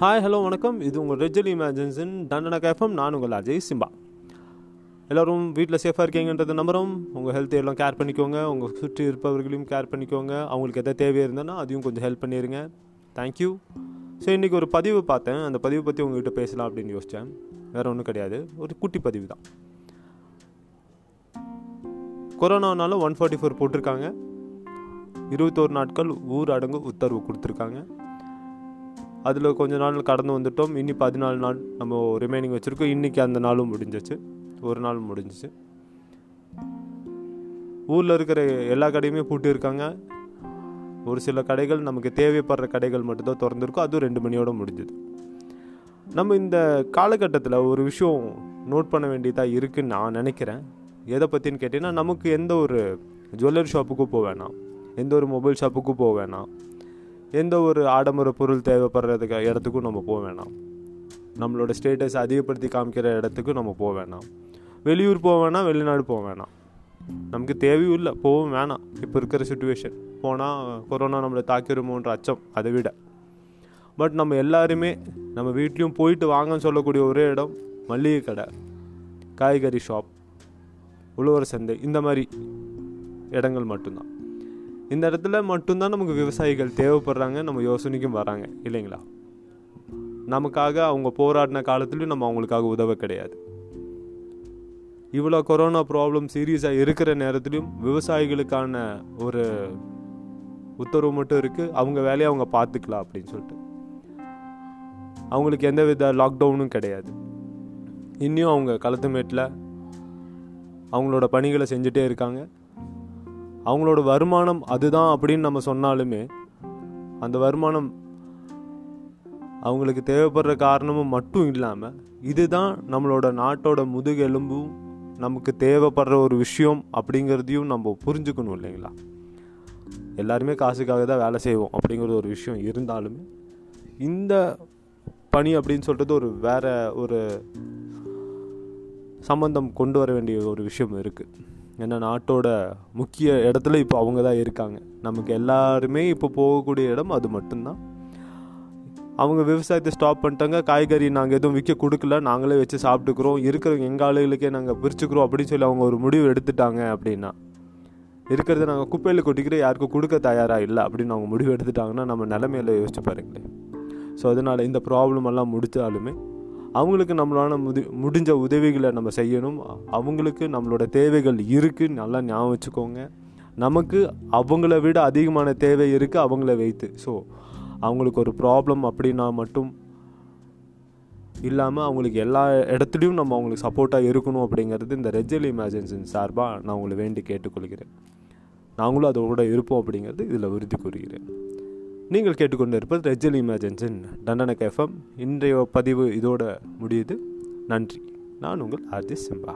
Hi hello வணக்கம். இது உங்கள் ரெஜல் இமேஜின்ஸின் தண்டன கேஃபம் நான் உங்கள் அஜய் சிம்பா எல்லோரும் வீட்டில் சேஃபாக இருக்கீங்கன்றது நம்புகிறோம் உங்கள் ஹெல்த் எல்லாம் கேர் பண்ணிக்கோங்க. உங்கள் சுற்றி இருப்பவர்களையும் கேர் பண்ணிக்கோங்க. அவங்களுக்கு எதாவது தேவை இருந்தேன்னா அதையும் கொஞ்சம் ஹெல்ப் பண்ணிடுங்க தேங்க்யூ ஸோ இன்றைக்கி ஒரு பதிவு பார்த்தேன். அந்த பதிவு பற்றி உங்கள்கிட்ட பேசலாம் அப்படின்னு யோசித்தேன் வேறு ஒன்றும் கிடையாது. ஒரு குட்டி பதிவு தான். கொரோனானால ஒன் ஃபார்ட்டி ஃபோர் போட்டிருக்காங்க. இருபத்தோரு நாட்கள் ஊர் அடங்கு உத்தரவு கொடுத்துருக்காங்க. அதில் கொஞ்ச நாள் கடந்து வந்துட்டோம். இனி பதினாலு நாள் நம்ம ரிமைனிங் வச்சுருக்கோம். இன்றைக்கி அந்த நாளும் முடிஞ்சிச்சு. ஒரு நாள் முடிஞ்சிச்சு. ஊரில் இருக்கிற எல்லா கடையுமே பூட்டி இருக்காங்க. ஒரு சில கடைகள் நமக்கு தேவைப்படுற கடைகள் மட்டும்தான் திறந்துருக்கும். அதுவும் ரெண்டு மணியோட முடிஞ்சது. நம்ம இந்த காலகட்டத்தில் ஒரு விஷயம் நோட் பண்ண வேண்டியதாக இருக்குன்னு நான் நினைக்கிறேன். எதை பற்றின்னு கேட்டிங்கன்னா நமக்கு எந்த ஒரு ஜுவல்லரி ஷாப்புக்கும் போக வேணாம். எந்த ஒரு மொபைல் ஷாப்புக்கும் போக வேணாம். எந்த ஒரு ஆடம்பர பொருள் தேவைப்படுறதுக்கு இடத்துக்கும் நம்ம போக வேணாம். நம்மளோட ஸ்டேட்டஸ் அதிகப்படுத்தி காமிக்கிற இடத்துக்கும் நம்ம போக வேணாம். வெளியூர் போக வேணாம் வெளிநாடு போக வேணாம். நமக்கு தேவையும் இல்லை போகவும் வேணாம். இப்போ இருக்கிற சுச்சுவேஷன் போனால் கொரோனா நம்மளை தாக்கிருமோன்ற அச்சம் அதை விட. பட் நம்ம எல்லாருமே நம்ம வீட்லேயும் போயிட்டு வாங்கன்னு சொல்லக்கூடிய ஒரே இடம் மளிகை கடை காய்கறி ஷாப் உழவர் சந்தை இந்த மாதிரி இடங்கள் மட்டும்தான். இந்த இடத்துல மட்டும்தான் நமக்கு விவசாயிகள் தேவைப்படுறாங்க நம்ம யோசனைக்கும் வராங்க இல்லைங்களா? நமக்காக அவங்க போராடின காலத்துலையும் நம்ம அவங்களுக்காக உதவ கிடையாது. இவ்வளோ கொரோனா ப்ராப்ளம் சீரியஸாக இருக்கிற நேரத்துலையும் விவசாயிகளுக்கான ஒரு உத்தரவு மட்டும் இருக்குது அவங்க வேலையை அவங்க பார்த்துக்கலாம் அப்படின்னு சொல்லிட்டு. அவங்களுக்கு எந்த வித லாக்டவுனும் கிடையாது. இன்னும் அவங்க களத்துமேட்டில் அவங்களோட பணிகளை செஞ்சுட்டே இருக்காங்க. அவங்களோட வருமானம் அதுதான் அப்படின்னு நம்ம சொன்னாலுமே அந்த வருமானம் அவங்களுக்கு தேவைப்படுற காரணமும் மட்டும் இல்லாமல் இதுதான் நம்மளோட நாட்டோட முதுகெலும்பும் நமக்கு தேவைப்படுற ஒரு விஷயம் அப்படிங்கிறதையும் நம்ம புரிஞ்சுக்கணும் இல்லைங்களா? எல்லாருமே காசுக்காக தான் வேலை செய்வோம் அப்படிங்கிற ஒரு விஷயம் இருந்தாலுமே இந்த பணி அப்படின்னு சொல்கிறது ஒரு வேற ஒரு சம்பந்தம் கொண்டு வர வேண்டிய ஒரு விஷயம் இருக்குது ஏன்னா நாட்டோட முக்கிய இடத்துல இப்போ அவங்க தான் இருக்காங்க. நமக்கு எல்லாருமே இப்போ போகக்கூடிய இடம் அது மட்டும்தான். அவங்க விவசாயத்தை ஸ்டாப் பண்ணிட்டாங்க. காய்கறி நாங்கள் எதுவும் விற்க கொடுக்கல. நாங்களே வச்சு சாப்பிட்டுக்கிறோம். இருக்கிற எங்கள் ஆளுகளுக்கே நாங்கள் பிரிச்சுக்கிறோம் அப்படின்னு சொல்லி அவங்க ஒரு முடிவு எடுத்துட்டாங்க அப்படின்னா இருக்கிறத நாங்கள் குப்பையில் கொட்டிக்கிற யாருக்கும் கொடுக்க தயாராக இல்லை அப்படின்னு அவங்க முடிவு எடுத்துட்டாங்கன்னா நம்ம நிலமையில யோசிச்சு பாருங்களேன். ஸோ அதனால் இந்த ப்ராப்ளம் எல்லாம் முடித்தாலுமே அவங்களுக்கு நம்மளால முதி முடிஞ்ச உதவிகளை நம்ம செய்யணும். அவங்களுக்கு நம்மளோட தேவைகள் இருக்குது நல்லா ஞாபகம் வச்சுக்கோங்க. நமக்கு அவங்கள விட அதிகமான தேவை இருக்குது அவங்கள வைத்து. ஸோ அவங்களுக்கு ஒரு ப்ராப்ளம் அப்படின்னா மட்டும் இல்லாமல் அவங்களுக்கு எல்லா இடத்துலையும் நம்ம அவங்களுக்கு சப்போர்ட்டாக இருக்கணும் அப்படிங்கிறது இந்த ரெஜல் இமேஜின்ஸின் சார்பாக நான் உங்களை வேண்டி கேட்டுக்கொள்கிறேன். நாங்களும் அதோட இருப்போம் அப்படிங்கிறது இதில் உறுதி கூறுகிறேன். நீங்கள் கேட்டுக்கொண்டு இருப்பது ரெஜல் இமேஜின்ஸின் டண்டன கேஃபம் இன்றைய பதிவு இதோட முடியுது. நன்றி. நான் உங்கள் ஆர்ஜி சிம்பா.